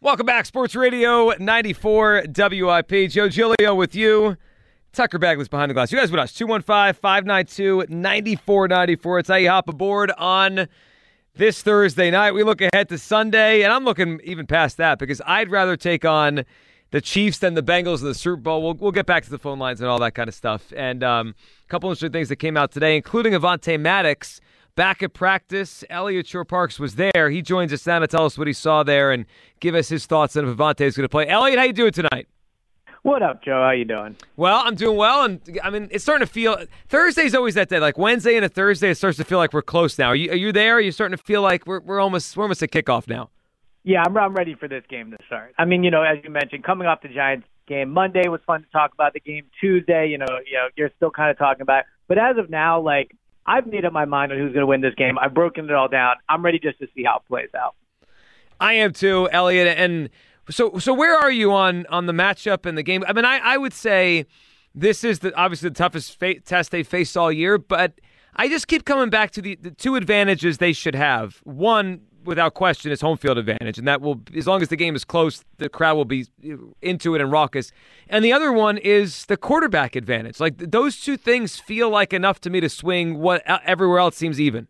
Welcome back, Sports Radio 94 WIP. Joe Giglio with you. Tucker Bagley's behind the glass. You guys with us. 215 592 9494. It's how you hop aboard on this Thursday night. We look ahead to Sunday, and I'm looking even past that because I'd rather take on the Chiefs than the Bengals in the Super Bowl. We'll, we'll get back to the phone lines and all that kind of stuff. And um, a couple interesting things that came out today, including Avonte Maddox back at practice. Elliot Shorr-Parks was there. He joins us now to tell us what he saw there and give us his thoughts on if Avonte is going to play. Elliot, how you doing tonight? What up, Joe? How you doing? Well, I'm doing well, and I mean it's starting to feel. Thursday's always that day. Like Wednesday and a Thursday, it starts to feel like we're close now. Are you, are you there? Are you starting to feel like we're we're almost we're almost at kickoff now? Yeah, I'm I'm ready for this game to start. I mean, you know, as you mentioned, coming off the Giants game, Monday was fun to talk about the game. Tuesday, you know, you know, you're still kind of talking about. It. But as of now, like I've made up my mind on who's going to win this game. I've broken it all down. I'm ready just to see how it plays out. I am too, Elliot. and so, so where are you on on the matchup and the game? I mean, I, I would say this is the obviously the toughest fa- test they faced all year, but I just keep coming back to the, the two advantages they should have. One, without question, is home field advantage, and that will, as long as the game is close, the crowd will be into it and raucous. And the other one is the quarterback advantage. Like those two things feel like enough to me to swing what everywhere else seems even.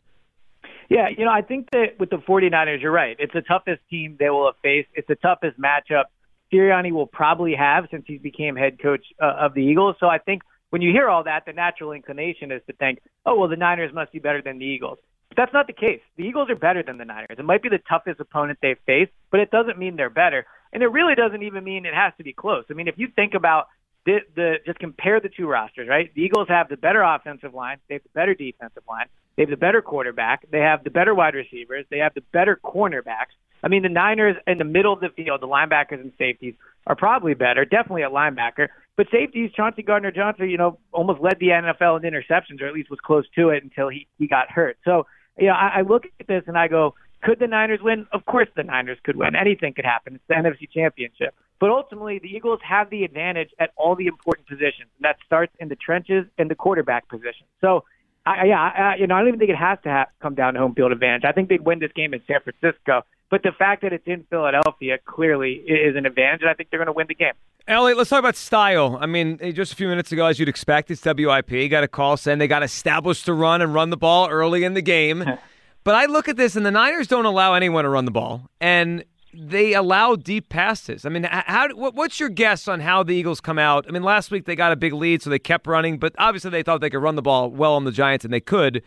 Yeah, you know, I think that with the 49ers, you're right. It's the toughest team they will have faced. It's the toughest matchup Sirianni will probably have since he became head coach uh, of the Eagles. So I think when you hear all that, the natural inclination is to think, oh, well, the Niners must be better than the Eagles. But that's not the case. The Eagles are better than the Niners. It might be the toughest opponent they've faced, but it doesn't mean they're better. And it really doesn't even mean it has to be close. I mean, if you think about the, the just compare the two rosters, right? The Eagles have the better offensive line, they have the better defensive line, they have the better quarterback, they have the better wide receivers, they have the better cornerbacks. I mean, the Niners in the middle of the field, the linebackers and safeties are probably better, definitely at linebacker. But safeties, Chauncey Gardner Johnson, you know, almost led the NFL in interceptions, or at least was close to it until he he got hurt. So, you know, I, I look at this and I go, could the Niners win? Of course, the Niners could win. Anything could happen. It's the NFC Championship. But ultimately, the Eagles have the advantage at all the important positions. And that starts in the trenches and the quarterback position. So, I, yeah, I, you know, I don't even think it has to have, come down to home field advantage. I think they'd win this game in San Francisco. But the fact that it's in Philadelphia clearly is an advantage, and I think they're going to win the game. Eliot, let's talk about style. I mean, just a few minutes ago, as you'd expect, it's WIP. Got a call saying they got established to run and run the ball early in the game. but I look at this, and the Niners don't allow anyone to run the ball. And they allow deep passes. I mean, how what's your guess on how the Eagles come out? I mean, last week they got a big lead, so they kept running, but obviously they thought they could run the ball well on the Giants, and they could.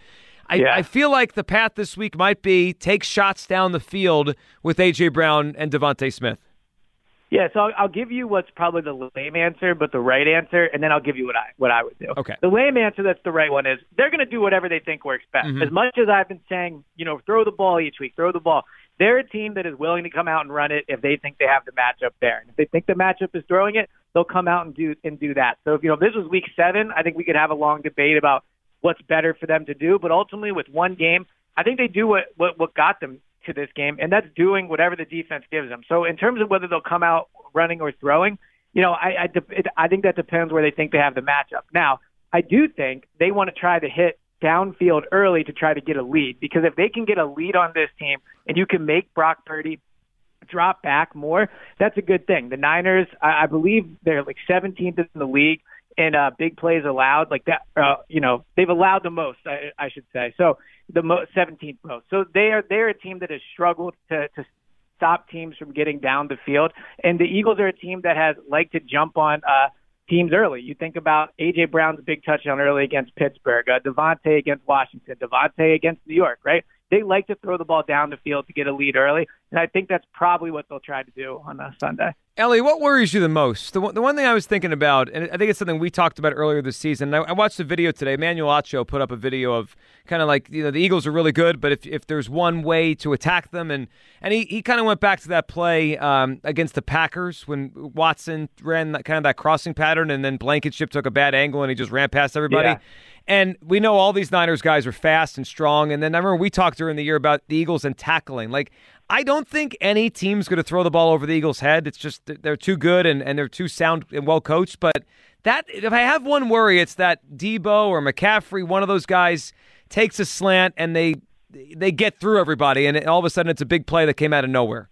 I, yeah. I feel like the path this week might be take shots down the field with AJ Brown and DeVonta Smith. Yeah, so I'll, I'll give you what's probably the lame answer, but the right answer, and then I'll give you what I what I would do. Okay. The lame answer that's the right one is they're going to do whatever they think works best. Mm-hmm. As much as I've been saying, you know, throw the ball each week, throw the ball. They're a team that is willing to come out and run it if they think they have the matchup there. And if they think the matchup is throwing it, they'll come out and do and do that. So if you know if this was week seven, I think we could have a long debate about what's better for them to do. But ultimately, with one game, I think they do what what, what got them to this game, and that's doing whatever the defense gives them. So in terms of whether they'll come out running or throwing, you know, I I, it, I think that depends where they think they have the matchup. Now, I do think they want to try to hit downfield early to try to get a lead. Because if they can get a lead on this team and you can make Brock Purdy drop back more, that's a good thing. The Niners, I, I believe they're like 17th in the league in uh, big plays allowed. Like that, uh, you know, they've allowed the most, I, I should say. So the mo- 17th most. So they are they're a team that has struggled to to stop teams from getting down the field, and the Eagles are a team that has liked to jump on. uh teams early. You think about AJ Brown's big touchdown early against Pittsburgh, uh, DeVonta against Washington, DeVonta against New York, right? They like to throw the ball down the field to get a lead early. And I think that's probably what they'll try to do on a Sunday. Ellie, what worries you the most? The one, the one thing I was thinking about, and I think it's something we talked about earlier this season. I, I watched a video today. Emmanuel Acho put up a video of kind of like you know the Eagles are really good, but if, if there's one way to attack them, and and he, he kind of went back to that play um, against the Packers when Watson ran that, kind of that crossing pattern, and then Blankenship took a bad angle and he just ran past everybody. Yeah. And we know all these Niners guys are fast and strong. And then I remember we talked during the year about the Eagles and tackling. Like, I don't think any team's going to throw the ball over the Eagles' head. It's just they're too good and, and they're too sound and well coached. But that if I have one worry, it's that Deebo or McCaffrey, one of those guys, takes a slant and they they get through everybody, and all of a sudden it's a big play that came out of nowhere.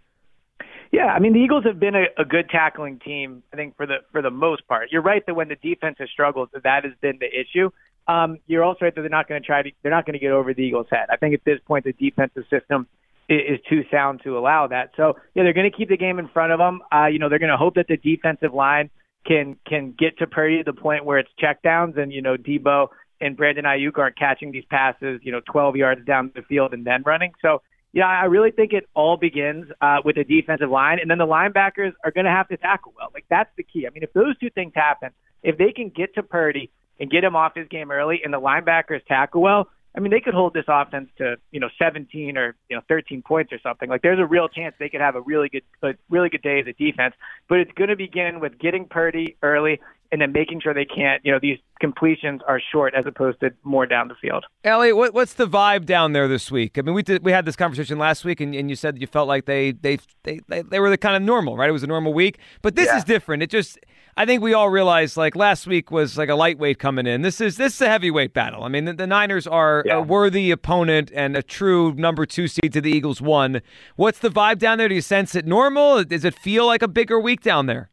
Yeah, I mean the Eagles have been a, a good tackling team, I think for the for the most part. You're right that when the defense has struggled, that has been the issue. Um, you're also right that they're not going to try to they're not going to get over the Eagles' head. I think at this point the defensive system is, too sound to allow that. So yeah, they're going to keep the game in front of them. Uh, you know, they're going to hope that the defensive line can can get to Purdy to the point where it's checkdowns and you know Deebo and Brandon Aiyuk aren't catching these passes, you know, 12 yards down the field and then running. So yeah, I really think it all begins uh, with the defensive line, and then the linebackers are going to have to tackle well. Like that's the key. I mean, if those two things happen, if they can get to Purdy and get him off his game early, and the linebackers tackle well, I mean, they could hold this offense to you know 17 or you know 13 points or something. Like there's a real chance they could have a really good, a really good day as a defense. But it's going to begin with getting Purdy early and then making sure they can't, you know, these completions are short as opposed to more down the field. Elliot, what, what's the vibe down there this week? I mean, we did, we had this conversation last week, and, and you said you felt like they, they they they they were the kind of normal, right? It was a normal week, but this Yeah. is different. It just, I think we all realized like last week was like a lightweight coming in. This is this is a heavyweight battle. I mean, the, the Niners are Yeah. a worthy opponent and a true number two seed to the Eagles. One. What's the vibe down there? Do you sense it normal? Does it feel like a bigger week down there?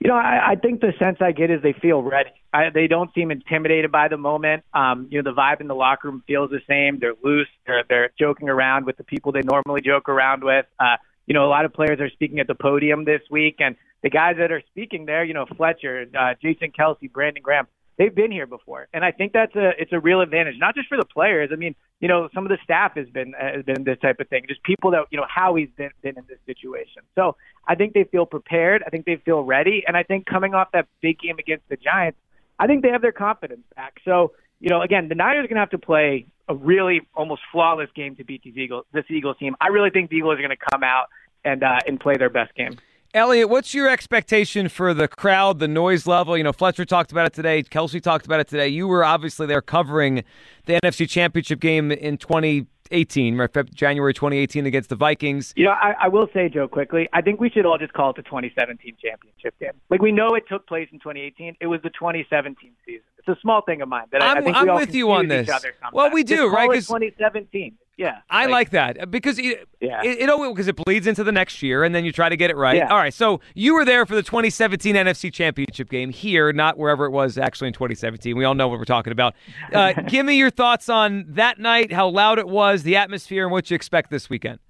You know, I, I think the sense I get is they feel ready. I, they don't seem intimidated by the moment. Um, you know, the vibe in the locker room feels the same. They're loose. They're they're joking around with the people they normally joke around with. Uh, you know, a lot of players are speaking at the podium this week, and the guys that are speaking there, you know, Fletcher, uh, Jason Kelce, Brandon Graham, they've been here before, and I think that's a it's a real advantage, not just for the players. I mean, you know, some of the staff has been has been this type of thing, just people that you know Howie's been been in this situation. So I think they feel prepared. I think they feel ready, and I think coming off that big game against the Giants, I think they have their confidence back. So you know, again, the Niners are going to have to play a really almost flawless game to beat these Eagles this Eagles team. I really think the Eagles are going to come out and uh, and play their best game. Elliot, what's your expectation for the crowd, the noise level? You know, Fletcher talked about it today. Kelce talked about it today. You were obviously there covering the NFC Championship game in 2018, right? January 2018 against the Vikings. You know, I, I will say, Joe, quickly, I think we should all just call it the 2017 championship game. Like we know it took place in 2018. It was the 2017 season. It's a small thing of mine that I, I I'm- think I'm we all with you on this. Well, we do, Just right? it 'Cause- 2017. Yeah, I like, that because it, Yeah. it, it because it bleeds into the next year, and then you try to get it right. Yeah. All right, so you were there for the 2017 NFC Championship game here, not wherever it was actually in 2017. We all know what we're talking about. Uh, give me your thoughts on that night, how loud it was, the atmosphere, and what you expect this weekend.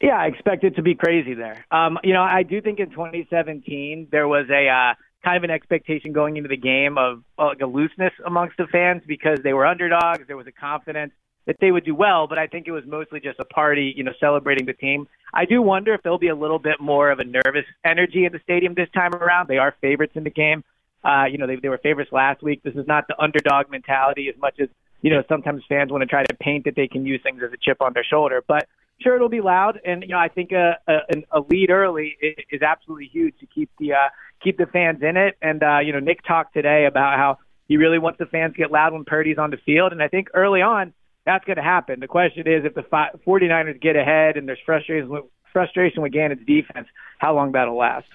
Yeah, I expect it to be crazy there. Um, you know, I do think in 2017 there was a uh, kind of an expectation going into the game of uh, like a looseness amongst the fans because they were underdogs. There was a confidence that they would do well, but I think it was mostly just a party, you know, celebrating the team. I do wonder if there'll be a little bit more of a nervous energy in the stadium this time around. They are favorites in the game. Uh, you know, they, they were favorites last week. This is not the underdog mentality as much as, you know, sometimes fans want to try to paint that they can use things as a chip on their shoulder. But sure, it'll be loud. And, you know, I think a, a, a lead early is, is absolutely huge to keep the, uh, keep the fans in it. And, uh, you know, Nick talked today about how he really wants the fans to get loud when Purdy's on the field. And I think early on, that's going to happen. The question is if the fi- 49ers get ahead and there's frustration with, frustration with Gannon's defense, how long that'll last.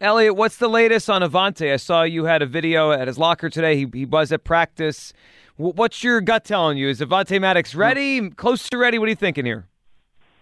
Elliot, what's the latest on Avonte? I saw you had a video at his locker today. He, he was at practice. W- What's your gut telling you? Is Avonte Maddox ready? Close to ready? What are you thinking here?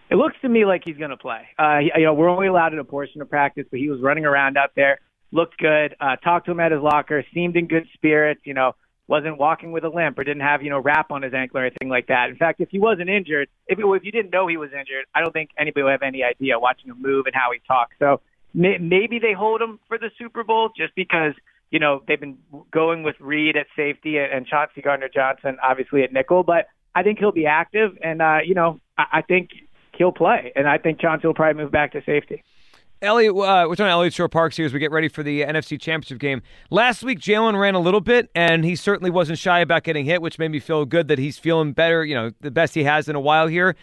It looks to me like he's going to play. Uh, he- you know, we're only allowed in a portion of practice, but he was running around out there, looked good. Uh, talked to him at his locker, seemed in good spirits. You know, wasn't walking with a limp or didn't have you know wrap on his ankle or anything like that. In fact, if he wasn't injured, if it, if you didn't know he was injured, I don't think anybody would have any idea watching him move and how he talks. So may, maybe they hold him for the Super Bowl just because you know they've been going with Reed at safety and Chauncey Gardner Johnson obviously at nickel, but I think he'll be active and uh, you know I, I think he'll play, and I think Chauncey will probably move back to safety. Elliot, uh, we're talking Elliott Shorr-Parks here as we get ready for the NFC Championship game. Last week, Jalen ran a little bit, and he certainly wasn't shy about getting hit, which made me feel good that he's feeling better, you know, the best he has in a while here.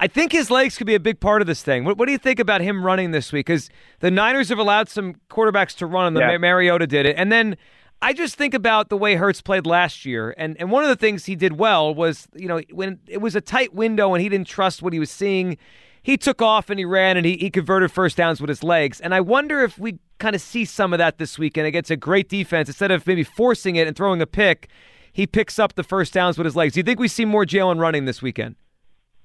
I think his legs could be a big part of this thing. What, what do you think about him running this week? Because the Niners have allowed some quarterbacks to run, and the Yeah. Mariota did it. And then I just think about the way Hurts played last year, and and one of the things he did well was, you know, when it was a tight window and he didn't trust what he was seeing, he took off and he ran and he, he converted first downs with his legs. And I wonder if we kind of see some of that this weekend against a great defense. Instead of maybe forcing it and throwing a pick, he picks up the first downs with his legs. Do you think we see more Jalen running this weekend?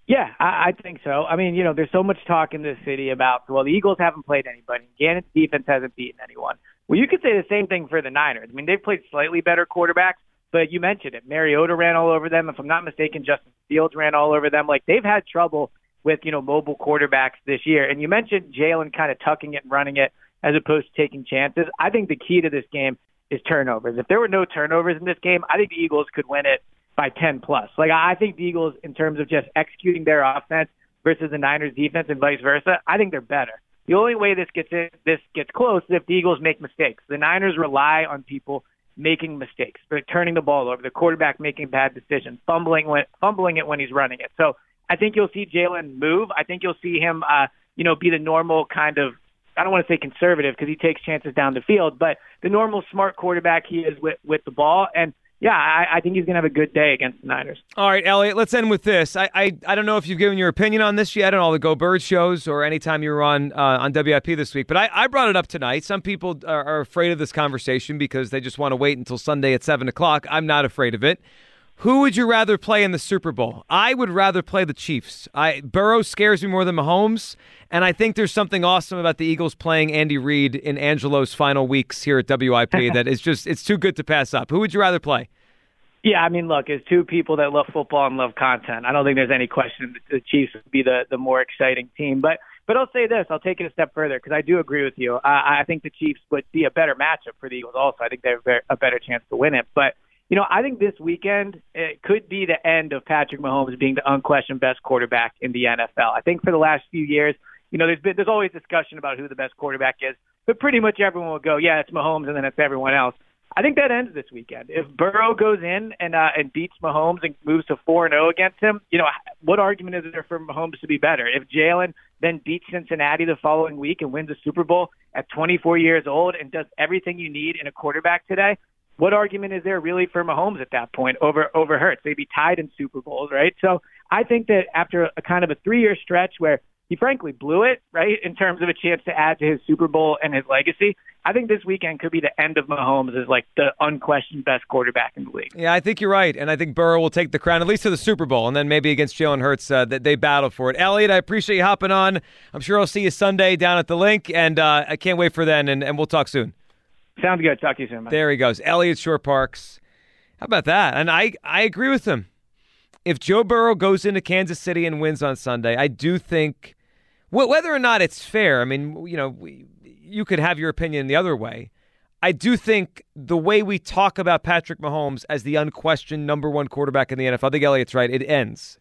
Yeah, I, I think so. I mean, you know, there's so much talk in this city about well, the Eagles haven't played anybody. Gannon's defense hasn't beaten anyone. Well, you could say the same thing for the Niners. I mean, they've played slightly better quarterbacks, but you mentioned it. Mariota ran all over them. If I'm not mistaken, Justin Fields ran all over them. Like they've had trouble with you know mobile quarterbacks this year. And you mentioned Jalen kind of tucking it and running it as opposed to taking chances. I think the key to this game is turnovers. If there were no turnovers in this game, I think the Eagles could win it by 10 plus. Like I think the Eagles, in terms of just executing their offense versus the Niners defense and vice versa, I think they're better. The only way this gets in, this gets close is if the Eagles make mistakes. The Niners rely on people making mistakes, turning the ball over, the quarterback making bad decisions, fumbling when fumbling it when he's running it. So I think you'll see Jalen move. I think you'll see him, uh, you know, be the normal kind of I don't want to say conservative because he takes chances down the field, but the normal smart quarterback he is with with the ball. And yeah, I, I think he's going to have a good day against the Niners. All right, Elliot, let's end with this. I, I, I don't know if you've given your opinion on this yet on all the Go Bird shows or anytime you were on uh, on WIP this week, but I, I brought it up tonight. Some people are, are afraid of this conversation because they just want to wait until Sunday at 7 o'clock. I'm not afraid of it. Who would you rather play in the Super Bowl? I would rather play the Chiefs. I Burrow scares me more than Mahomes, and I think there's something awesome about the Eagles playing Andy Reid in Angelo's final weeks here at WIP that is just it's too good to pass up. Who would you rather play? Yeah, I mean, look, as two people that love football and love content, I don't think there's any question that the Chiefs would be the the more exciting team. But but I'll say this, I'll take it a step further because I do agree with you. I, I think the Chiefs would be a better matchup for the Eagles. Also, I think they have a a better chance to win it. But you know, I think this weekend it could be the end of Patrick Mahomes being the unquestioned best quarterback in the NFL. I think for the last few years, you know, there's been there's always discussion about who the best quarterback is, but pretty much everyone will go, yeah, it's Mahomes, and then it's everyone else. I think that ends this weekend. If Burrow goes in and uh, and beats Mahomes and moves to four and zero against him, you know what argument is there for Mahomes to be better? If Jalen then beats Cincinnati the following week and wins a Super Bowl at 24 years old and does everything you need in a quarterback today, what argument is there really for Mahomes at that point over over Hurts? They'd be tied in Super Bowls, right? So I think that after a kind of a three year stretch where he frankly blew it, right, in terms of a chance to add to his Super Bowl and his legacy. I think this weekend could be the end of Mahomes as like the unquestioned best quarterback in the league. Yeah, I think you're right, and I think Burrow will take the crown at least to the Super Bowl, and then maybe against Jalen Hurts uh, that they battle for it. Elliot, I appreciate you hopping on. I'm sure I'll see you Sunday down at the Linc, and uh, I can't wait for then, and, and we'll talk soon. Sounds good. Talk to you soon. Man. There he goes, Elliot Shorr-Parks. How about that? And I I agree with him. If Joe Burrow goes into Kansas City and wins on Sunday, I do think wh- whether or not it's fair. I mean, you know, we, you could have your opinion the other way. I do think the way we talk about Patrick Mahomes as the unquestioned number one quarterback in the NFL, I think Elliot's right. It ends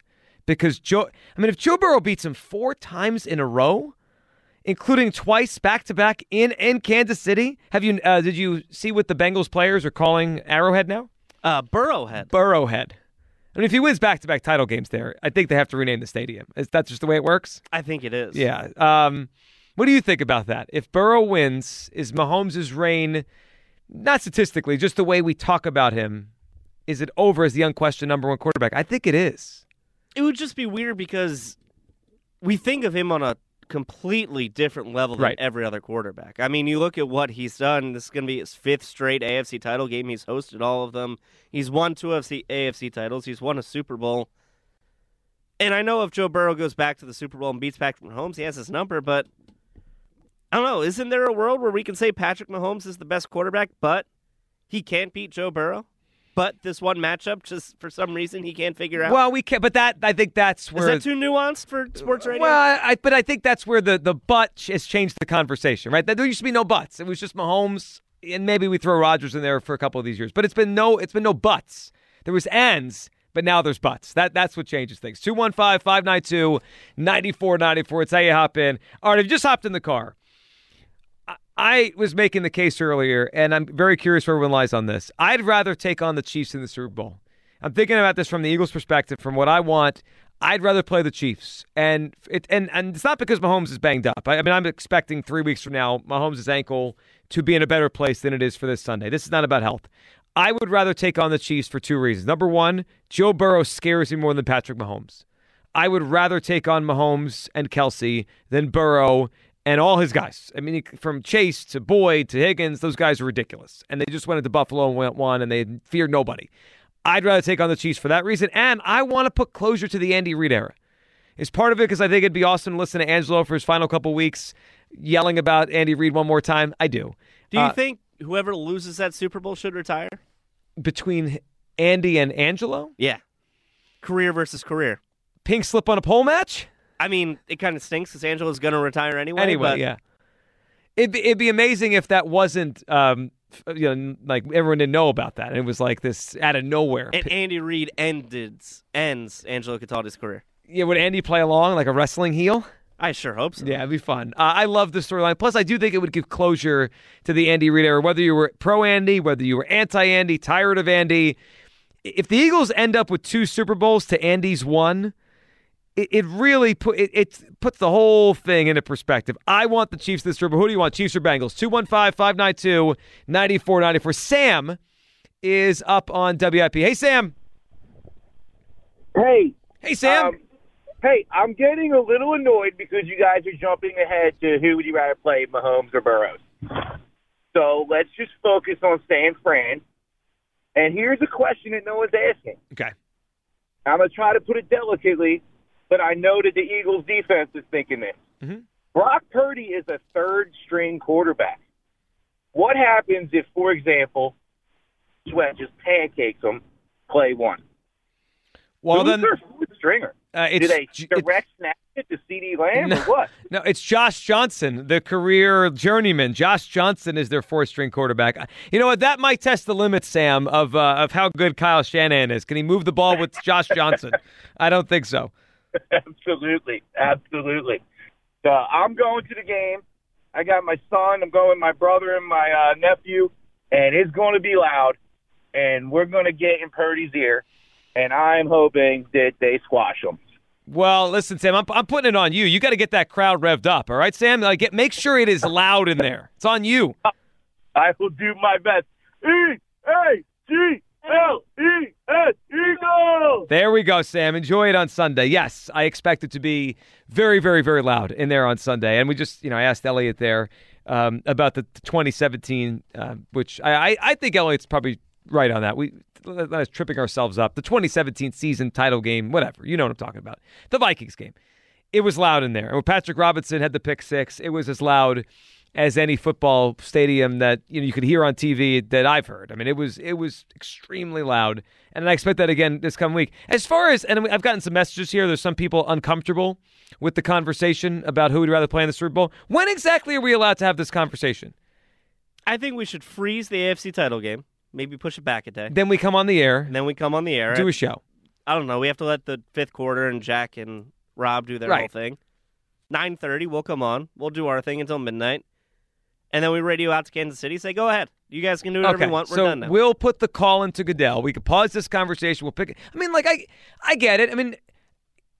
because Joe. I mean, if Joe Burrow beats him four times in a row, including twice back to back in in Kansas City, have you? Uh, did you see what the Bengals players are calling Arrowhead now? Uh, Burrowhead. Burrowhead. I mean, if he wins back to back title games there, I think they have to rename the stadium. Is that just the way it works? I think it is. Yeah. Um, what do you think about that? If Burrow wins, is Mahomes' reign, not statistically, just the way we talk about him, is it over as the unquestioned number one quarterback? I think it is. It would just be weird because we think of him on a completely different level than Right. every other quarterback. I mean, you look at what he's done. This is going to be his fifth straight AFC title game. He's hosted all of them. He's won two AFC, AFC titles. He's won a Super Bowl. And I know if Joe Burrow goes back to the Super Bowl and beats Patrick Mahomes, he has his number, but I don't know. Isn't there a world where we can say Patrick Mahomes is the best quarterback, but he can't beat Joe Burrow? But this one matchup, just for some reason, he can't figure out. Well, we can't. but that I think that's is that too nuanced for sports radio? Well, I, but I think that's where the the but has changed the conversation, right? There used to be no buts. It was just Mahomes, and maybe we throw Rodgers in there for a couple of these years. But it's been no, it's been no buts. There was ands, But now there's buts. That that's what changes things. 215-592-9494. It's how you hop in. All right, if you just hopped in the car. I- was making the case earlier, and I'm very curious where everyone lies on this. I'd rather take on the Chiefs in the Super Bowl. I'm thinking about this from the Eagles' perspective, from what I want. I'd rather play the Chiefs, and it and and it's not because Mahomes is banged up. I, I mean, I'm expecting three weeks from now Mahomes' ankle to be in a better place than it is for this Sunday. This is not about health. I would rather take on the Chiefs for two reasons. Number one, Joe Burrow scares me more than Patrick Mahomes. I would rather take on Mahomes and Kelce than Burrow and all his guys. I mean, from Chase to Boyd to Higgins, those guys are ridiculous. And they just went into Buffalo and went one, and they feared nobody. I'd rather take on the Chiefs for that reason, and I want to put closure to the Andy Reid era. It's part of it because I think it'd be awesome to listen to Angelo for his final couple weeks yelling about Andy Reid one more time. I do. Do you Uh, think whoever loses that Super Bowl should retire? between Andy and Angelo, Yeah. Career versus career. pink slip on a pole match? I mean, it kind of stinks because Angelo's going to retire anyway. Anyway, but yeah. It'd be, it'd be amazing if that wasn't, um, you know, like everyone didn't know about that. And it was like this out of nowhere. And Andy Reid ended ends Angelo Cataldi's career. yeah, would Andy play along like a wrestling heel? I sure hope so. Yeah, it'd be fun. Uh, I love the storyline. Plus, I do think it would give closure to the Andy Reid era, whether you were pro Andy, whether you were anti Andy, tired of Andy. If the Eagles end up with two Super Bowls to Andy's one, it, it really put it, it puts the whole thing into perspective. I want the Chiefs this Super Bowl. Who do you want, Chiefs or Bengals? 215 592 9494. Sam is up on WIP. Hey, Sam. Hey, Hey, Sam. um, hey, I'm getting a little annoyed because you guys are jumping ahead to who would you rather play, Mahomes or Burrows. So let's just focus on San Fran. And here's a question that no one's asking. okay. I'm going to try to put it delicately, but I know that the Eagles defense is thinking this. Mhm. Brock Purdy is a third string quarterback. What happens if, for example, Sweat just pancakes them play one? Well, Who's then their fourth stringer? uh, Do it's, they J- it's- direct snap it to CeeDee Lamb No. or what? No, it's Josh Johnson, the career journeyman. Josh Johnson is their fourth string quarterback. You know what? That might test the limits, Sam, of uh, of how good Kyle Shanahan is. Can he move the ball with Josh Johnson? I don't think so. absolutely, absolutely. So I'm going to the game. I got my son. I'm going with my brother and my uh, nephew, and it's going to be loud. And we're going to get in Purdy's ear, and I'm hoping that they squash him. Well, listen, Sam, I'm, I'm putting it on you. You got to get that crowd revved up, all right, Sam? Like, get, make sure it is loud in there. It's on you. I will do my best. E A G L E S Eagles. There we go, Sam. Enjoy it on Sunday. Yes, I expect it to be very, very, very loud in there on Sunday. And we just, you know, I asked Elliot there um, about the 2017, uh, which I, I, I think Elliot's probably right on that. We us tripping ourselves up. The 2017 season title game, whatever. You know what I'm talking about. The Vikings game. It was loud in there. And when Patrick Robinson had the pick six, it was as loud as any football stadium that you know you could hear on TV that I've heard. I mean, it was it was extremely loud, and I expect that again this coming week. As far as and I've gotten some messages here. There's some people uncomfortable with the conversation about who would rather play in the Super Bowl. When exactly are we allowed to have this conversation? I think we should freeze the AFC title game, maybe push it back a day, Then we come on the air, and then we come on the air. do a show. I don't know. We have to let the fifth quarter and Jack and Rob do their Right. whole thing. Nine thirty, we'll come on. We'll do our thing until midnight, and then we radio out to Kansas City. Say, go ahead. You guys can do whatever Okay, you want. We're so done now. we'll put the call into Goodell. We could pause this conversation. We'll pick. it. I mean, like I, I get it. I mean,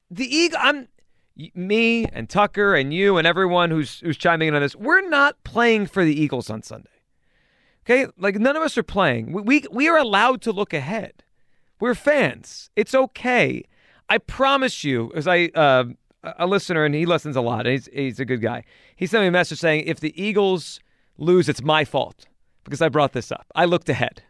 the Eagle. I'm me and Tucker and you and everyone who's who's chiming in on this. We're not playing for the Eagles on Sunday. Okay, like none of us are playing. We we, we are allowed to look ahead. We're fans. It's okay. I promise you, as I uh, a listener and he listens a lot. And he's he's a good guy. He sent me a message saying if the Eagles lose, it's my fault because I brought this up. I looked ahead.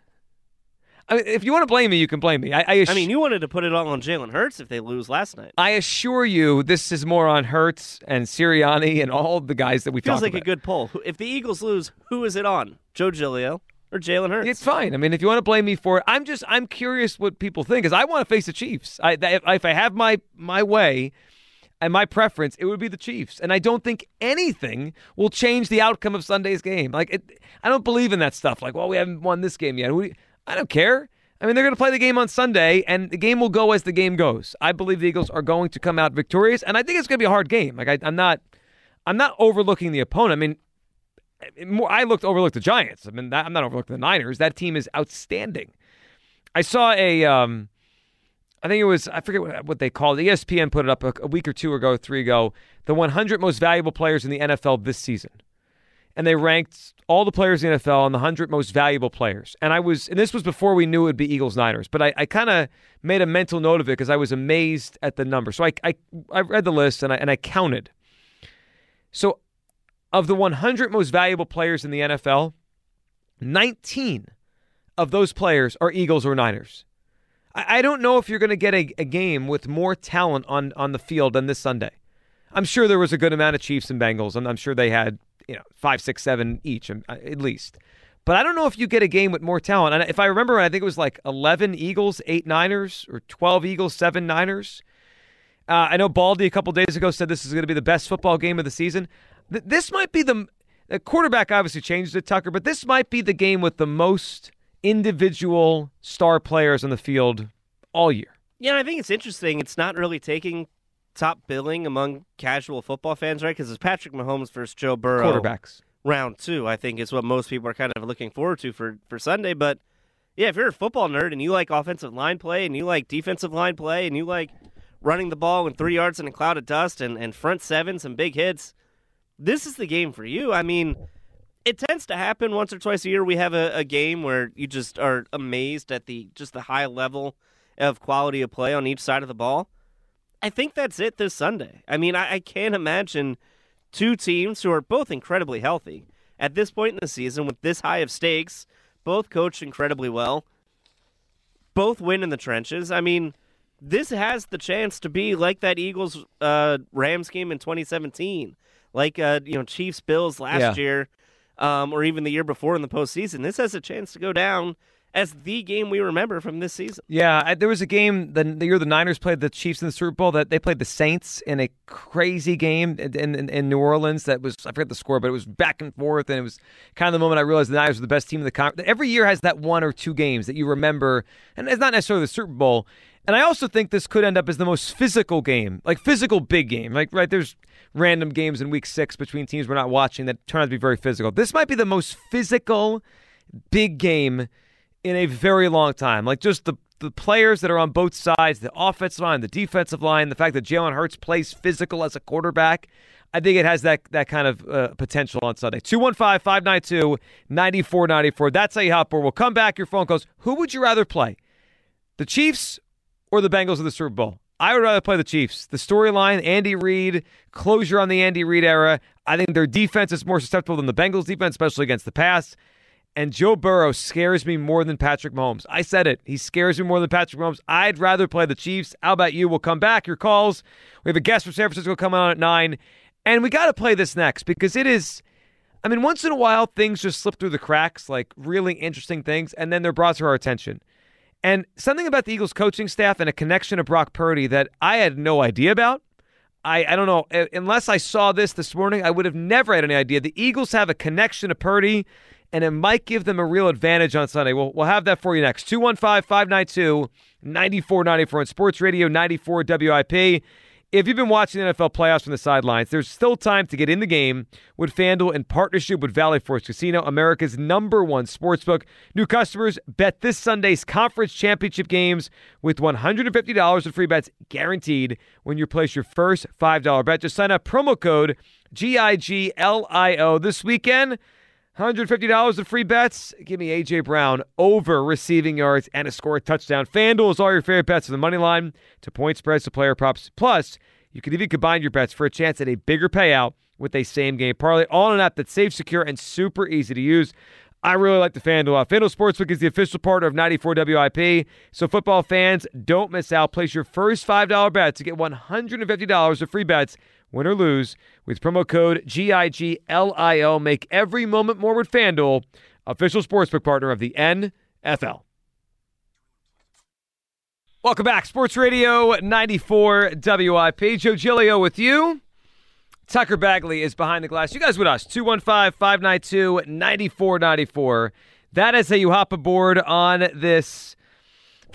I mean, if you want to blame me, you can blame me. I, I, ass- I mean, you wanted to put it all on Jalen Hurts if they lose last night. I assure you, this is more on Hurts and Sirianni and all the guys that we Feels like about. a good poll. If the Eagles lose, who is it on? Joe Giglio or Jalen Hurts? It's fine. I mean, if you want to blame me for it, I'm just I'm curious what people think because I want to face the Chiefs. I if, if I have my my way and my preference, it would be the Chiefs, and I don't think anything will change the outcome of Sunday's game. Like it, I don't believe in that stuff. Like, well, we haven't won this game yet. We, I don't care. I mean, they're going to play the game on Sunday, and the game will go as the game goes. I believe the Eagles are going to come out victorious, and I think it's going to be a hard game. Like I, I'm not, I'm not overlooking the opponent. I mean, more, I looked overlooked the Giants. I mean, that, I'm not overlooking the Niners. That team is outstanding. I saw a, um, I think it was I forget what, they called it. ESPN put it up a, a week or two ago, three ago. The 100 most valuable players in the NFL this season, and they ranked all the players in the NFL on the 100 most valuable players. And I was, and this was before we knew it would be Eagles Niners, but I, I kind of made a mental note of it because I was amazed at the number. So I, I, I read the list and I, and I counted. So of the 100 most valuable players in the NFL, 19 of those players are Eagles or Niners. I, I don't know if you're going to get a, a game with more talent on, on the field than this Sunday. I'm sure there was a good amount of Chiefs and Bengals, and I'm sure they had you know five, six, seven each um, uh, at least. But I don't know if you get a game with more talent. And if I remember, I think it was like 11 Eagles, eight Niners, or 12 Eagles, seven Niners. Uh, I know Baldy a couple days ago said this is going to be the best football game of the season. Th- this might be the, the quarterback obviously changed it, Tucker, but this might be the game with the most individual star players on the field all year. Yeah, I think it's interesting. It's not really taking top billing among casual football fans, right? Because it's Patrick Mahomes versus Joe Burrow. Quarterbacks. Round two, I think, is what most people are kind of looking forward to for, for Sunday. But yeah, if you're a football nerd and you like offensive line play and you like defensive line play and you like running the ball in three yards in a cloud of dust and, and front sevens and big hits, this is the game for you. I mean, it tends to happen once or twice a year. We have a, a game where you just are amazed at the just the high level of quality of play on each side of the ball. I think that's it this Sunday. I mean, I, I can't imagine two teams who are both incredibly healthy at this point in the season with this high of stakes, both coached incredibly well, both win in the trenches. I mean, this has the chance to be like that Eagles uh, Rams game in 2017, like uh, you know Chiefs Bills last Yeah. year, um, or even the year before in the postseason. This has a chance to go down as the game we remember from this season. Yeah, I, there was a game the, the year the Niners played the Chiefs in the Super Bowl that they played the Saints in a crazy game in, in, in New Orleans. That was I forget the score, but it was back and forth, and it was kind of the moment I realized the Niners were the best team in the conference. Every year has that one or two games that you remember, and it's not necessarily the Super Bowl. And I also think this could end up as the most physical game, like physical big game. Like right, there's random games in Week Six between teams we're not watching that turn out to be very physical. This might be the most physical big game in a very long time. Like just the the players that are on both sides, the offensive line, the defensive line, the fact that Jalen Hurts plays physical as a quarterback. I think it has that that kind of uh, potential on Sunday. 215-592-9494. That's how you hop. We'll come back. Your phone calls. Who would you rather play? The Chiefs or the Bengals of the Super Bowl? I would rather play the Chiefs. The storyline, Andy Reid, closure on the Andy Reid era. I think their defense is more susceptible than the Bengals defense, especially against the pass. And Joe Burrow scares me more than Patrick Mahomes. I said it. He scares me more than Patrick Mahomes. I'd rather play the Chiefs. How about you? We'll come back. Your calls. We have a guest from San Francisco coming on at 9. And we got to play this next because it is, I mean, once in a while, things just slip through the cracks, like really interesting things, and then they're brought to our attention. And something about the Eagles coaching staff and a connection to Brock Purdy that I had no idea about. I, I don't know. Uh, Unless I saw this this morning, I would have never had any idea. The Eagles have a connection to Purdy, and it might give them a real advantage on Sunday. We'll, we'll have that for you next. 215 592 9494 on Sports Radio 94 WIP. If you've been watching the NFL playoffs from the sidelines, there's still time to get in the game with FanDuel in partnership with Valley Forge Casino, America's number one sportsbook. New customers bet this Sunday's conference championship games with $150 in free bets guaranteed when you place your first $5 bet. Just sign up promo code GIGLIO this weekend. $150 of free bets. Give me A.J. Brown over receiving yards and a score a touchdown. FanDuel is all your favorite bets from the money line to point spreads to player props. Plus, you can even combine your bets for a chance at a bigger payout with a same game parlay. All in an app that's safe, secure, and super easy to use. I really like the FanDuel app. FanDuel Sportsbook is the official partner of 94 WIP. So, football fans, don't miss out. Place your first $5 bet to get $150 of free bets win or lose, with promo code GIGLIO. Make every moment more with FanDuel, official sportsbook partner of the NFL. Welcome back. Sports Radio 94 WIP. Joe Giglio with you. Tucker Bagley is behind the glass. You guys with us. 215 592 9494. That is how you hop aboard on this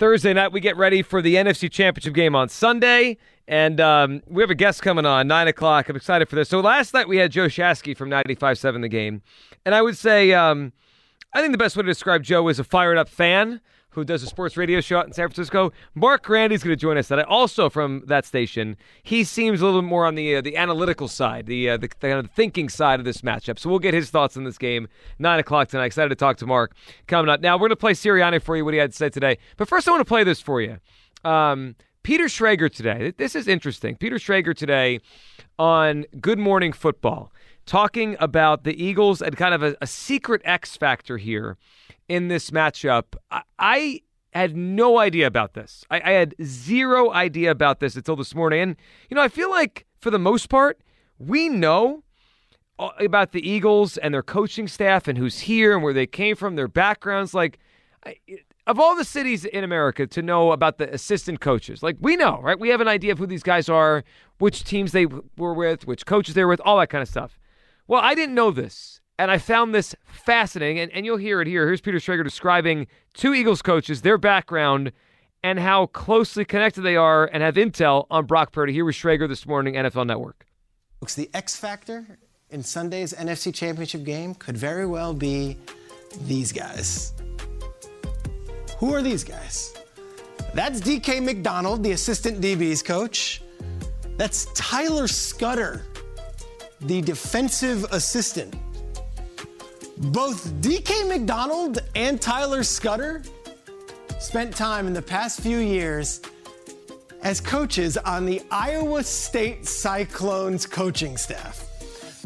Thursday night, we get ready for the NFC Championship game on Sunday. And um, we have a guest coming on, 9 o'clock. I'm excited for this. So last night we had Joe Shasky from 95.7 The Game. And I would say, um, I think the best way to describe Joe is a fired up fan who does a sports radio show out in San Francisco. Mark Grandy's going to join us tonight, also from that station. He seems a little bit more on the uh, the analytical side, the, uh, the, the kind of thinking side of this matchup. So we'll get his thoughts on this game. Nine o'clock tonight. Excited to talk to Mark coming up. Now we're going to play Sirianni for you. What he had to say today, but first I want to play this for you. Um, Peter Schrager today. This is interesting. Peter Schrager today on Good Morning Football talking about the Eagles and kind of a, a secret X factor here in this matchup. I, I had no idea about this. I, I, had zero idea about this until this morning. And, you know, I feel like for the most part, we know about the Eagles and their coaching staff and who's here and where they came from, their backgrounds. Like, I, of all the cities in America to know about the assistant coaches, like we know, right? We have an idea of who these guys are, which teams they were with, which coaches they were with, all that kind of stuff. Well, I didn't know this and I found this fascinating, and, and you'll hear it here. Here's Peter Schrager describing two Eagles coaches, their background, and how closely connected they are and have intel on Brock Purdy. Here was Schrager this morning, NFL Network. Looks the X factor in Sunday's NFC Championship game could very well be these guys. Who are these guys? That's DK McDonald, the assistant DB's coach. That's Tyler Scudder, the defensive assistant. Both DK McDonald and Tyler Scudder spent time in the past few years as coaches on the Iowa State Cyclones coaching staff.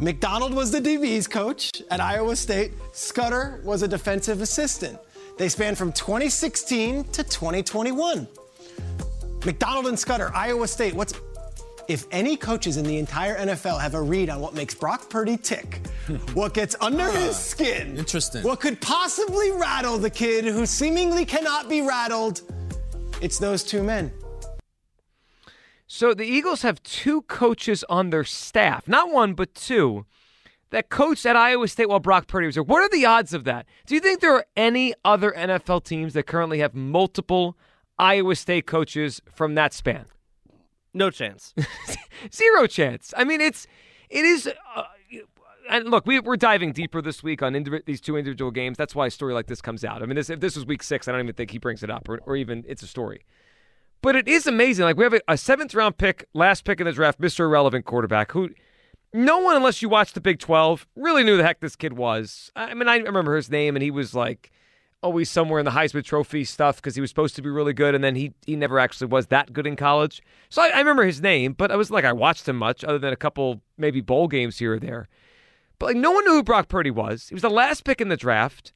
McDonald was the DB's coach at Iowa State. Scudder was a defensive assistant. They span from 2016 to 2021. McDonald and Scudder, Iowa State. What's if any coaches in the entire NFL have a read on what makes Brock Purdy tick, what gets under ah, his skin, interesting, what could possibly rattle the kid who seemingly cannot be rattled, it's those two men. So the Eagles have two coaches on their staff, not one, but two, that coached at Iowa State while Brock Purdy was there. What are the odds of that? Do you think there are any other NFL teams that currently have multiple Iowa State coaches from that span? No chance. Zero chance. I mean, it's it is. Uh, and look, we, we're diving deeper this week on indiv- these two individual games. That's why a story like this comes out. I mean, this, if this was week six, I don't even think he brings it up, or, or even it's a story. But it is amazing. Like we have a, a seventh round pick, last pick in the draft, Mr. Irrelevant quarterback, who no one, unless you watched the Big Twelve, really knew the heck this kid was. I mean, I remember his name, and he was like always somewhere in the Heisman Trophy stuff because he was supposed to be really good, and then he he never actually was that good in college. So I, I, remember his name, but I was like I watched him much, other than a couple maybe bowl games here or there. But like no one knew who Brock Purdy was. He was the last pick in the draft,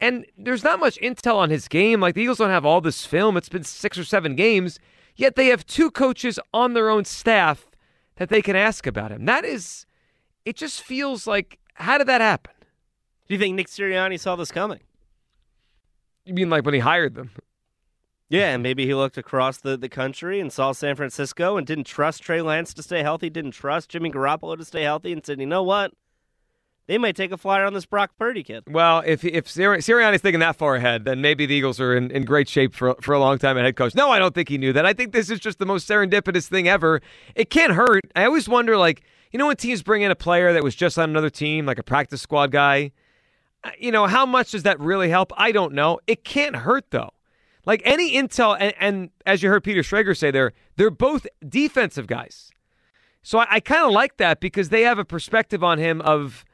and there's not much intel on his game. Like the Eagles don't have all this film. It's been six or seven games, yet they have two coaches on their own staff that they can ask about him. That is, it just feels like how did that happen? Do you think Nick Sirianni saw this coming? You mean like when he hired them? Yeah, and maybe he looked across the, the country and saw San Francisco and didn't trust Trey Lance to stay healthy, didn't trust Jimmy Garoppolo to stay healthy, and said, you know what? They might take a flyer on this Brock Purdy kid. Well, if if Sirianni's thinking that far ahead, then maybe the Eagles are in, in great shape for for a long time at head coach. No, I don't think he knew that. I think this is just the most serendipitous thing ever. It can't hurt. I always wonder, like, you know, when teams bring in a player that was just on another team, like a practice squad guy, uh, you know, how much does that really help? I don't know. It can't hurt though. Like any intel, and, and as you heard Peter Schrager say there, they're both defensive guys. So I, I kind of like that because they have a perspective on him of,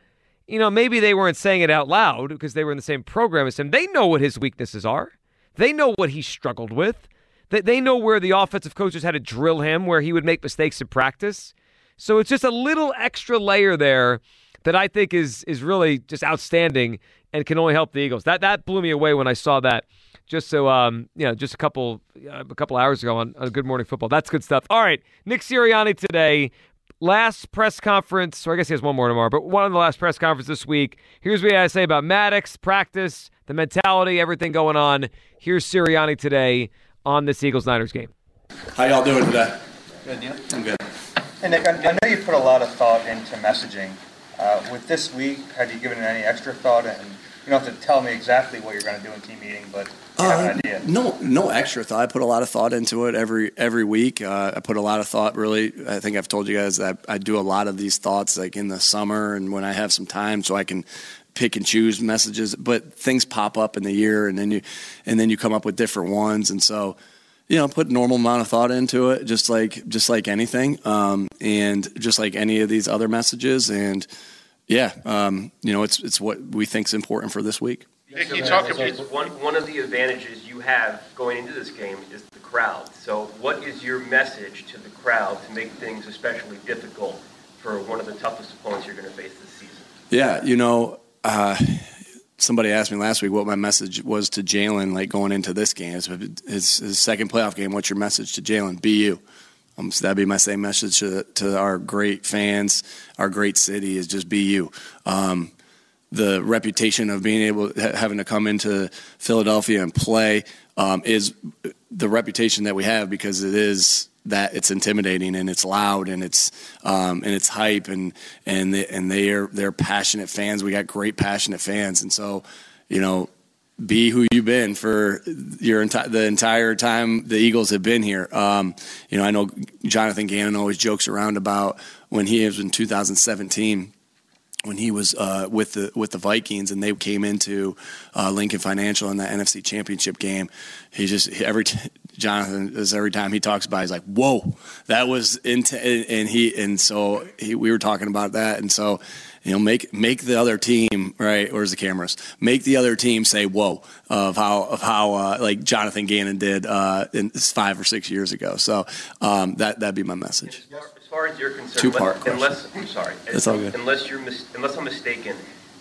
you know, maybe they weren't saying it out loud because they were in the same program as him. They know what his weaknesses are. They know what he struggled with. That they know where the offensive coaches had to drill him, where he would make mistakes in practice. So it's just a little extra layer there that I think is is really just outstanding and can only help the Eagles. That that blew me away when I saw that. Just so um, you know, just a couple uh, a couple hours ago on, on Good Morning Football. That's good stuff. All right, Nick Sirianni today. Last press conference, or I guess he has one more tomorrow, but one of the last press conference this week. Here's what I say about Maddox, practice, the mentality, everything going on. Here's Sirianni today on this Eagles Niners game. How y'all doing today? Good, yeah. I'm good. And Nick, I, I know you put a lot of thought into messaging Uh, with this week, had you given it any extra thought? And you don't have to tell me exactly what you're going to do in team meeting, but you have an Uh, idea. No, no extra thought. I put a lot of thought into it every every week. Uh, I put a lot of thought. Really, I think I've told you guys that I do a lot of these thoughts like in the summer and when I have some time, so I can pick and choose messages. But things pop up in the year, and then you and then you come up with different ones, and so. You know, put normal amount of thought into it, just like just like anything, um, and just like any of these other messages, and yeah, um, you know, it's it's what we think is important for this week. Nick, you talk about one, one of the advantages you have going into this game is the crowd. So what is your message to the crowd to make things especially difficult for one of the toughest opponents you're going to face this season? Yeah, you know, uh, somebody asked me last week what my message was to Jalen, like going into this game. It's his, his second playoff game. What's your message to Jalen? Be you. Um, so that'd be my same message to, to our great fans, our great city is just be you. Um, the reputation of being able having to come into Philadelphia and play um, is the reputation that we have because it is that it's intimidating and it's loud and it's um, and it's hype and and they, and they are they're passionate fans. We got great passionate fans, and so you know be who you've been for your enti- the entire time the Eagles have been here. Um, you know, I know Jonathan Gannon always jokes around about when he was in 2017 when he was uh, with the with the Vikings and they came into uh, Lincoln Financial in the NFC Championship game. He just every t- Jonathan is every time he talks about, it, he's like, "Whoa, that was into," and he and so he, we were talking about that, and so you know make make the other team right. Where's the cameras? Make the other team say "Whoa" of how of how uh, like Jonathan Gannon did uh, in five or six years ago. So um, that that'd be my message. As far as you're concerned, Two-part unless, unless I'm sorry, That's all good. Unless you're mis- unless I'm mistaken,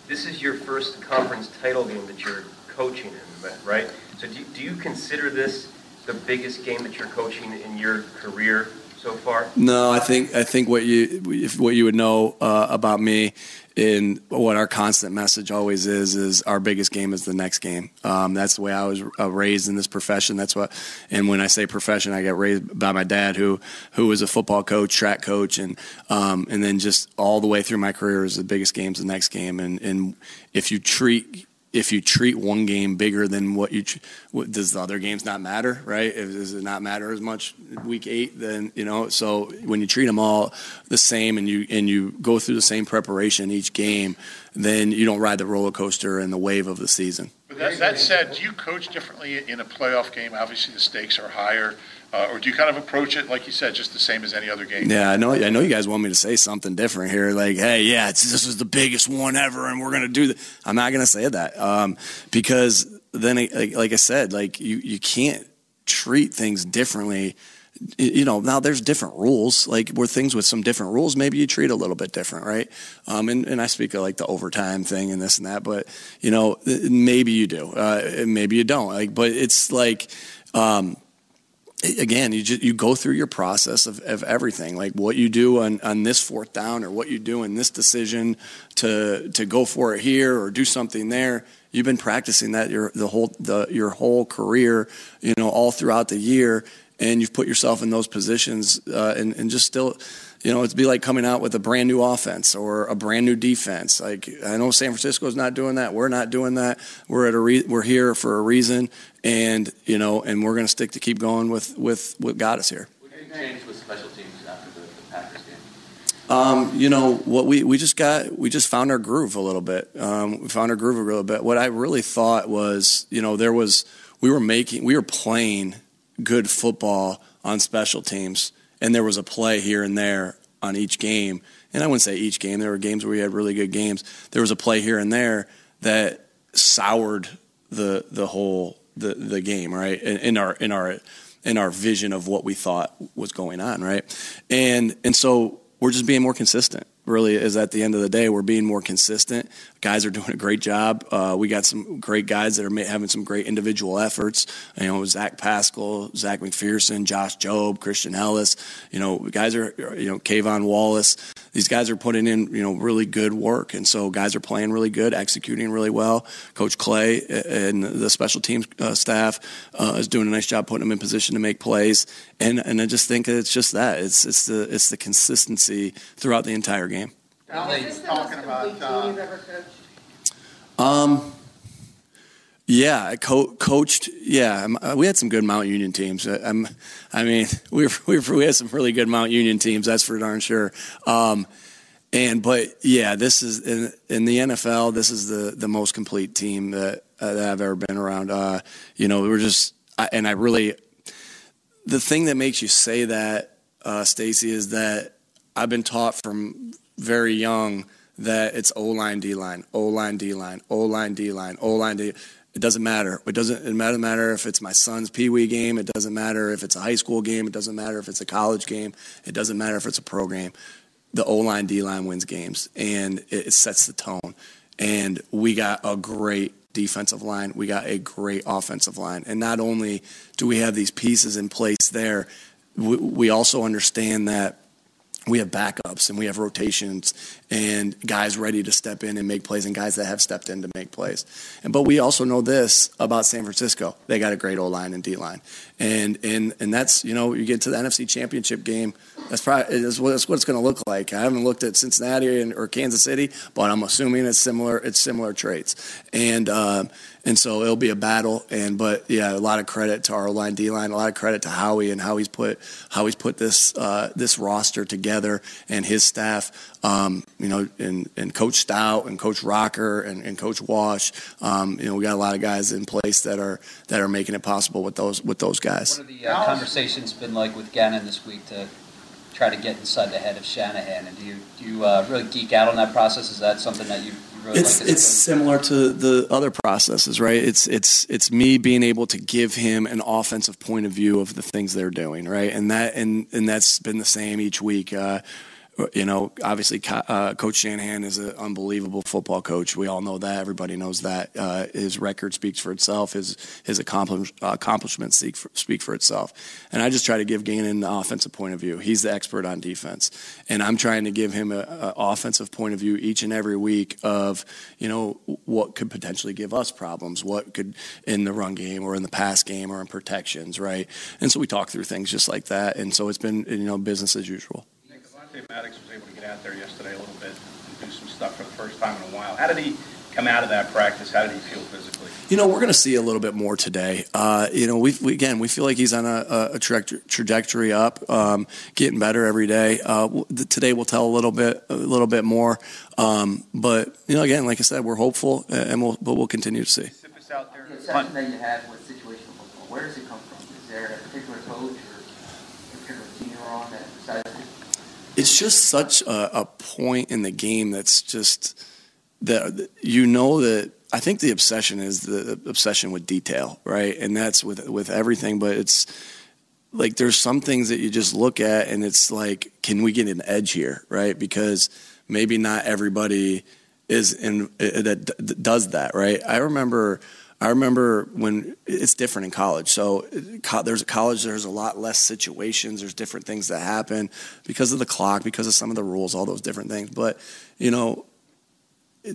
this is your first conference title game that you're coaching in, right? So do you, do you consider this the biggest game that you're coaching in your career so far? No, I think I think what you if what you would know uh, about me and what our constant message always is is our biggest game is the next game. Um, that's the way I was uh, raised in this profession. That's what, and when I say profession, I got raised by my dad, who who was a football coach, track coach, and um, and then just all the way through my career is the biggest game's the next game. And and if you treat if you treat one game bigger than what you what, does the other games not matter right If- does it not matter as much week eight then you know so when you treat them all the same and you and you go through the same preparation each game then you don't ride the roller coaster and the wave of the season But that, that said, do you coach differently in a playoff game? Obviously, the stakes are higher. Uh, or do you kind of approach it, like you said, just the same as any other game? Yeah, I know. I know you guys want me to say something different here. Like, hey, yeah, this is the biggest one ever, and we're gonna do that. I'm not gonna say that um, because then, like, like I said, like you you can't treat things differently. You know, now there's different rules. Like, where things with some different rules, maybe you treat a little bit different, right? Um, and, and I speak of like the overtime thing and this and that, but you know, maybe you do, uh, maybe you don't. Like, but it's like. Um, again, you just, you go through your process of, of everything, like what you do on, on this fourth down or what you do in this decision to to go for it here or do something there. You've been practicing that your the whole the your whole career, you know, all throughout the year, and you've put yourself in those positions, uh, and and just still. You know, it'd be like coming out with a brand new offense or a brand new defense. Like I know San Francisco's not doing that. We're not doing that. We're at a re- we're here for a reason, and you know, and we're going to stick to keep going with with what got us here. What did you change with special teams after the, the Packers game? Um, you know what we we just got we just found our groove a little bit. Um, we found our groove a little bit. What I really thought was, you know, there was we were making we were playing good football on special teams, and there was a play here and there on each game. And I wouldn't say each game. There were games where we had really good games. There was a play here and there that soured the the whole the the game right in, in our in our in our vision of what we thought was going on right and and so we're just being more consistent really is at the end of the day we're being more consistent guys are doing a great job. Uh, we got some great guys that are having some great individual efforts. You know zach pascal Zech McPhearson Josh Jobe Christian Elliss. You know guys are you know Kayvon wallace. These guys are putting in you know really good work. And so guys are playing really good executing really well. Coach clay and the special teams uh, staff uh, is doing a nice job putting them in position to make plays. And and I just think it's just that. It's it's the it's the consistency throughout the entire game Alex was talking about. Uh, Um, yeah, I co- coached. Yeah, um, uh, we had some good Mount Union teams. Uh, um, I mean, we were, we, were, we had some really good Mount Union teams. That's for darn sure. Um, and but yeah, this is in, in the NFL. This is the the most complete team that, uh, that I've ever been around. Uh, you know, we're just, I, and I really, the thing that makes you say that, uh, Stacy, is that I've been taught from very young that it's O line, D line, O line, D line, O line, D line, O line, D. It doesn't matter. It doesn't. It doesn't matter if it's my son's pee wee game. It doesn't matter if it's a high school game. It doesn't matter if it's a college game. It doesn't matter if it's a pro game. The O line, D line wins games, and it, it sets the tone. And we got a great defensive line. We got a great offensive line. And not only do we have these pieces in place there, we, we also understand that we have backups and we have rotations and guys ready to step in and make plays and guys that have stepped in to make plays. And but we also know this about San Francisco. They got a great O line and D line. And and and that's, you know, you get to the NFC championship game, that's probably that's what, that's what it's going to look like. I haven't looked at Cincinnati and, or Kansas City, but I'm assuming it's similar it's similar traits. And um, and so it'll be a battle. And but yeah, a lot of credit to our line, D line, a lot of credit to Howie and how he's put how he's put this uh, this roster together and his staff. Um, you know, and, and Coach Stout and Coach Rocker and, and Coach Wash. Um, you know, we got a lot of guys in place that are that are making it possible with those with those guys. What have the uh, conversations been like with Gannon this week to try to get inside the head of Shanahan? And do you do you uh, really geek out on that process? Is that something that you Really it's like it's similar to the other processes, right? It's it's it's me being able to give him an offensive point of view of the things they're doing, right? And that and and that's been the same each week. Uh, you know, obviously, uh, Coach Shanahan is an unbelievable football coach. We all know that. Everybody knows that. Uh, his record speaks for itself. His his accomplish, accomplishments speak for, speak for itself. And I just try to give Gannon an offensive point of view. He's the expert on defense, and I'm trying to give him an offensive point of view each and every week of you know what could potentially give us problems, what could in the run game or in the pass game or in protections, right? And so we talk through things just like that. And so it's been you know business as usual. Maddox was able to get out there yesterday a little bit and do some stuff for the first time in a while. How did he come out of that practice? How did he feel physically? You know, we're going to see a little bit more today. Uh, you know, we, we, again we feel like he's on a, a trajectory up, um, getting better every day. Uh, today we'll tell a little bit a little bit more, um, but you know, again, like I said, we're hopeful, and we'll but we'll continue to see. Out there. The assessment that you have with situational football, where does it come from? Is there a particular coach or a particular team you're on that decides it? It's just such a, a, point in the game that's just that you know that I think the obsession is the obsession with detail, right? And that's with with everything, but it's like there's some things that you just look at and it's like, can we get an edge here, right? Because maybe not everybody is in that does that, right? I remember I remember when it's different in college. So there's a college, there's a lot less situations. There's different things that happen because of the clock, because of some of the rules, all those different things. But you know,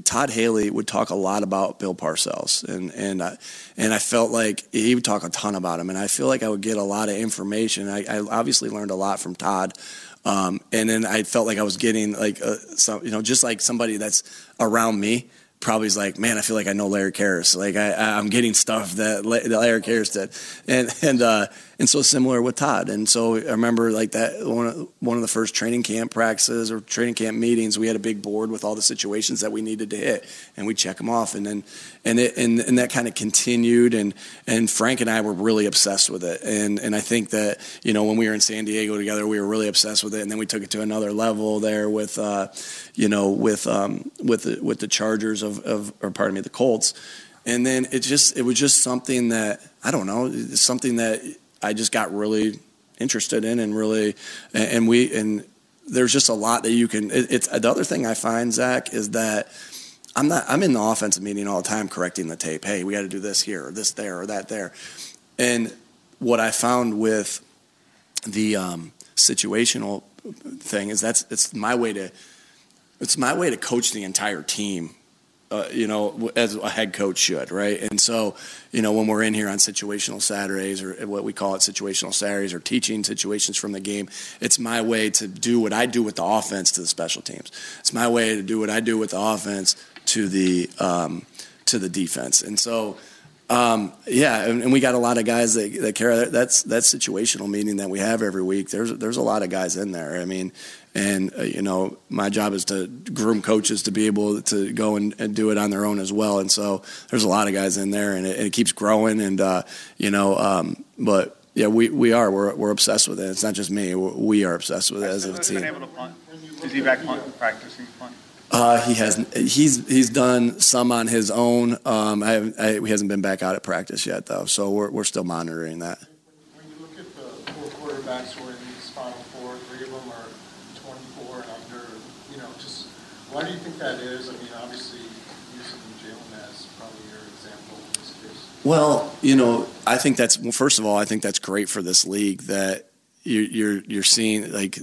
Todd Haley would talk a lot about Bill Parcells, and and I, and I felt like he would talk a ton about him, and I feel like I would get a lot of information. I, I obviously learned a lot from Todd, um, and then I felt like I was getting like a, some, you know, just like somebody that's around me probably is like, man, I feel like I know Larry Karras. Like I, I'm getting stuff that Larry Karras did, and and uh, and so similar with Todd. And so I remember like that one of, one of the first training camp practices or training camp meetings, we had a big board with all the situations that we needed to hit, and we check them off, and then and it and, and that kind of continued, and and Frank and I were really obsessed with it, and and I think that you know when we were in San Diego together, we were really obsessed with it, and then we took it to another level there with, uh, you know, with um, with the, with the Chargers of, of or pardon me, the Colts, and then it just it was just something that I don't know, something that I just got really interested in, and really, and we and there's just a lot that you can. It, it's the other thing I find Zach is that I'm not. I'm in the offensive meeting all the time, correcting the tape. Hey, we got to do this here, or this there, or that there. And what I found with the um, situational thing is that's it's my way to it's my way to coach the entire team uh, you know, as a head coach should, right? And so, you know, when we're in here on situational Saturdays or what we call it situational Saturdays or teaching situations from the game, it's my way to do what I do with the offense to the special teams. It's my way to do what I do with the offense to the um, to the defense. And so, um, yeah, and, and, we got a lot of guys that, that care. That's that situational meeting that we have every week. There's there's a lot of guys in there. I mean, and uh, you know, my job is to groom coaches to be able to go and, and, do it on their own as well. And so there's a lot of guys in there, and it, it keeps growing. And uh, you know, um, but yeah, we, we are we're, we're obsessed with it. It's not just me. We are obsessed with it as a team. Been able to punt. Is he back punt, practicing punt? Uh, he has he's he's done some on his own. Um, I, I, he hasn't been back out at practice yet though, so we're we're still monitoring that. When you look at the four quarterbacks who are in these final four, three of them are 24 and under. You know, just why do you think that is? I mean, obviously using Jalen as probably your example in this case. Well, you know, I think that's well, first of all, I think that's great for this league that you're you're, you're seeing like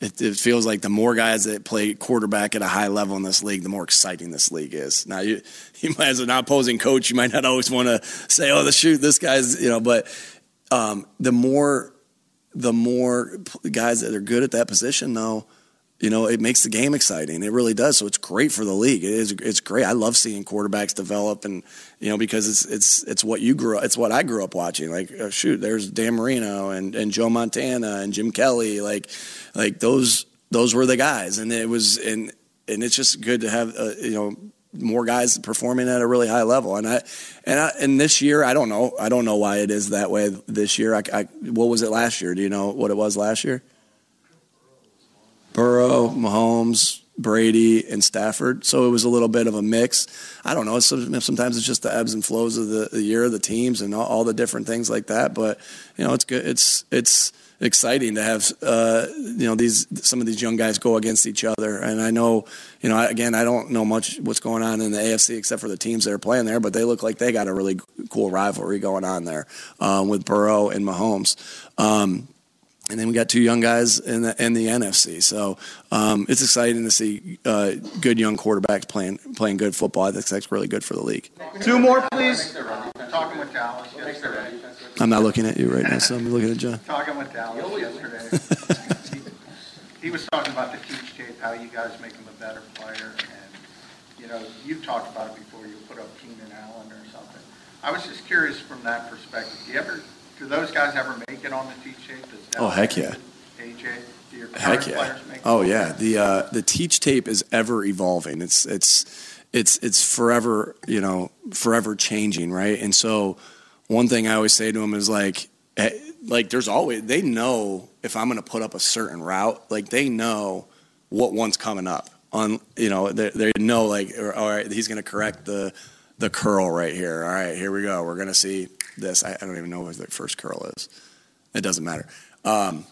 it, it, feels like the more guys that play quarterback at a high level in this league, the more exciting this league is. Now, you you might as an opposing coach, you might not always want to say, "Oh, the shoot, this guy's," you know, but um, the more the more guys that are good at that position, though you know, it makes the game exciting. It really does. So it's great for the league. It is. It's great. I love seeing quarterbacks develop, and you know, because it's it's it's what you grew. up It's what I grew up watching. Like, oh, shoot, there's Dan Marino and and Joe Montana and Jim Kelly. Like, like those those were the guys, and it was and and it's just good to have uh, you know more guys performing at a really high level. And I and I, and this year, I don't know. I don't know why it is that way this year. I, I what was it last year? Do you know what it was last year? Burrow, Mahomes, Brady, and Stafford. So it was a little bit of a mix. I don't know. Sometimes it's just the ebbs and flows of the, the year, the teams, and all, all, the different things like that. But you know, it's good. It's it's exciting to have uh, you know these some of these young guys go against each other. And I know you know again I don't know much what's going on in the AFC except for the teams that are playing there, but they look like they got a really cool rivalry going on there um, with Burrow and Mahomes. Um, and then we got two young guys in the in the NFC. So um, it's exciting to see uh, good young quarterbacks playing playing good football. I think that's really good for the league. Two more, please. Talking with Dallas yesterday. I'm not looking at you right now, so I'm looking at John. Talking with Dallas yesterday. he, he was talking about the teach tape, how you guys make him a better player, and you know you've talked about it before. You put up Keenan Allen or something. I was just curious from that perspective. Do you ever do those guys ever make it on the teach tape? Oh heck yeah. AJ, heck yeah. Oh yeah. The uh, the teach tape is ever evolving. It's it's it's it's forever you know forever changing, right? And so one thing I always say to them is like eh, like there's always they know if I'm going to put up a certain route, like they know what one's coming up on you know they, they know like all right he's going to correct the the curl right here. All right, here we go. We're going to see this. I, I, don't even know what the first curl is. It doesn't matter. Um,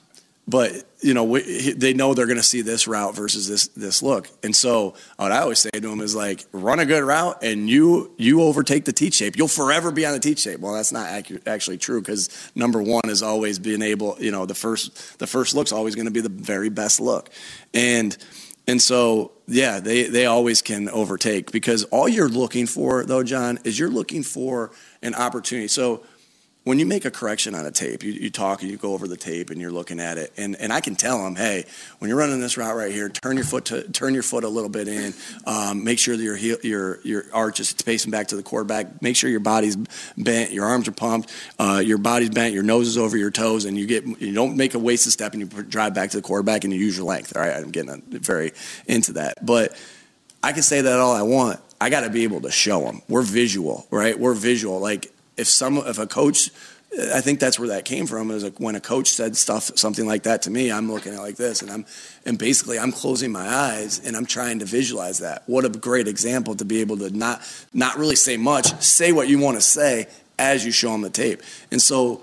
but you know, we, they know they're going to see this route versus this this look. And so, what I always say to them is like, run a good route, and you you overtake the teach tape You'll forever be on the teach tape Well, that's not actually true because number one is always being able. You know, the first the first look's always going to be the very best look, and and so yeah, they they always can overtake because all you're looking for though, John, is you're looking for an opportunity. So when you make a correction on a tape, you, you talk and you go over the tape and you're looking at it, and, and I can tell them, hey, when you're running this route right here, turn your foot to turn your foot a little bit in, um, make sure that your heel, your your arch is facing back to the quarterback, make sure your body's bent, your arms are pumped, uh, your body's bent, your nose is over your toes, and you get you don't make a wasted step and you drive back to the quarterback and you use your length. All right, I'm getting very into that, but I can say that all I want. I got to be able to show them. We're visual, right? We're visual. Like if some if a coach I think that's where that came from. Is like when a coach said stuff, something like that to me, I'm looking at like this, and I'm, and basically I'm closing my eyes and I'm trying to visualize that. What a great example to be able to not, not really say much, say what you want to say as you show them the tape. And so,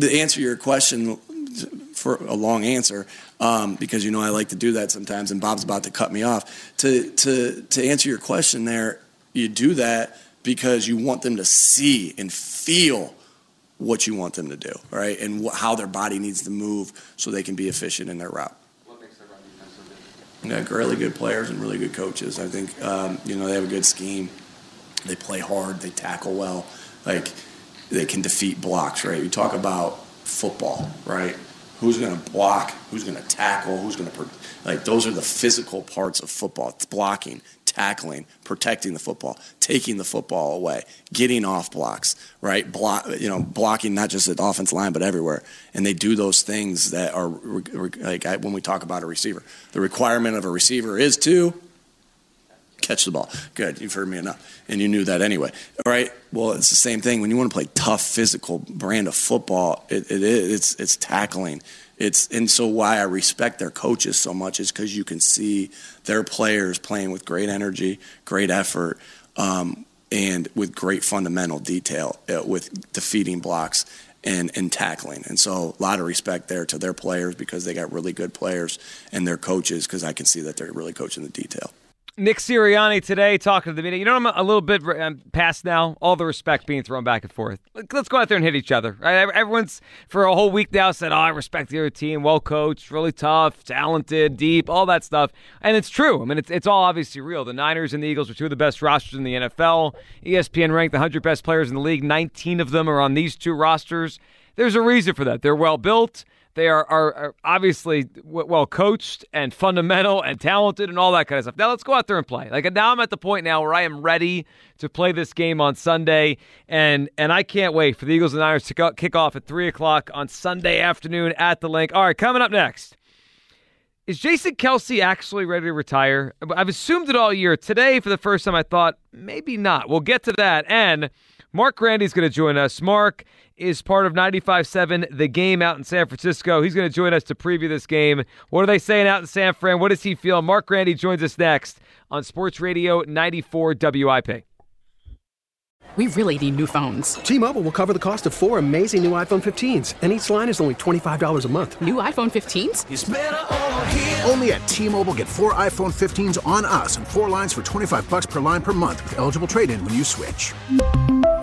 to answer your question, for a long answer, um, because you know I like to do that sometimes, and Bob's about to cut me off. To to to answer your question, there, you do that because you want them to see and feel what you want them to do, right? And wh- how their body needs to move so they can be efficient in their route. What makes their so good? Got really good players and really good coaches. I think um, you know they have a good scheme. They play hard. They tackle well. Like they can defeat blocks. Right. You talk about football. Right. Who's going to block? Who's going to tackle? Who's going to like? Those are the physical parts of football. It's blocking, tackling, protecting the football, taking the football away, getting off blocks, right? Block, you know, blocking not just at the offense line but everywhere. And they do those things that are like when we talk about a receiver, the requirement of a receiver is to catch the ball. Good, you've heard me enough, and you knew that anyway. All right. Well, it's the same thing when you want to play tough, physical brand of football. It, it's it's tackling. It's and so why I respect their coaches so much is because you can see their players playing with great energy, great effort, um, and with great fundamental detail, uh, with defeating blocks and, and tackling. And so a lot of respect there to their players because they got really good players and their coaches because I can see that they're really coaching the detail. Nick Sirianni today talking to the media. You know, I'm a little bit I'm past now. All the respect being thrown back and forth. Let's go out there and hit each other. Right? Everyone's for a whole week now said, "Oh, I respect the other team. Well coached, really tough, talented, deep, all that stuff." And it's true. I mean, it's it's all obviously real. The Niners and the Eagles are two of the best rosters in the NFL. ESPN ranked the 100 best players in the league. 19 of them are on these two rosters. There's a reason for that. They're well built. They are, are, are obviously well coached and fundamental and talented and all that kind of stuff. Now let's go out there and play. Like now, I'm at the point now where I am ready to play this game on Sunday, and and I can't wait for the Eagles and Niners to kick off at three o'clock on Sunday afternoon at the Linc. All right, coming up next. Is Jason Kelce actually ready to retire? I've assumed it all year. Today, for the first time, I thought maybe not. We'll get to that. And Mark Grandy's going to join us. Mark is part of 95.7 The Game out in San Francisco. He's going to join us to preview this game. What are they saying out in San Fran? What does he feel? Mark Grandy joins us next on Sports Radio 94 WIP. We really need new phones. T-Mobile will cover the cost of four amazing new iPhone 15s, and each line is only $25 a month. New iPhone 15s? Only at T-Mobile get four iPhone 15s on us and four lines for 25 bucks per line per month with eligible trade-in when you switch.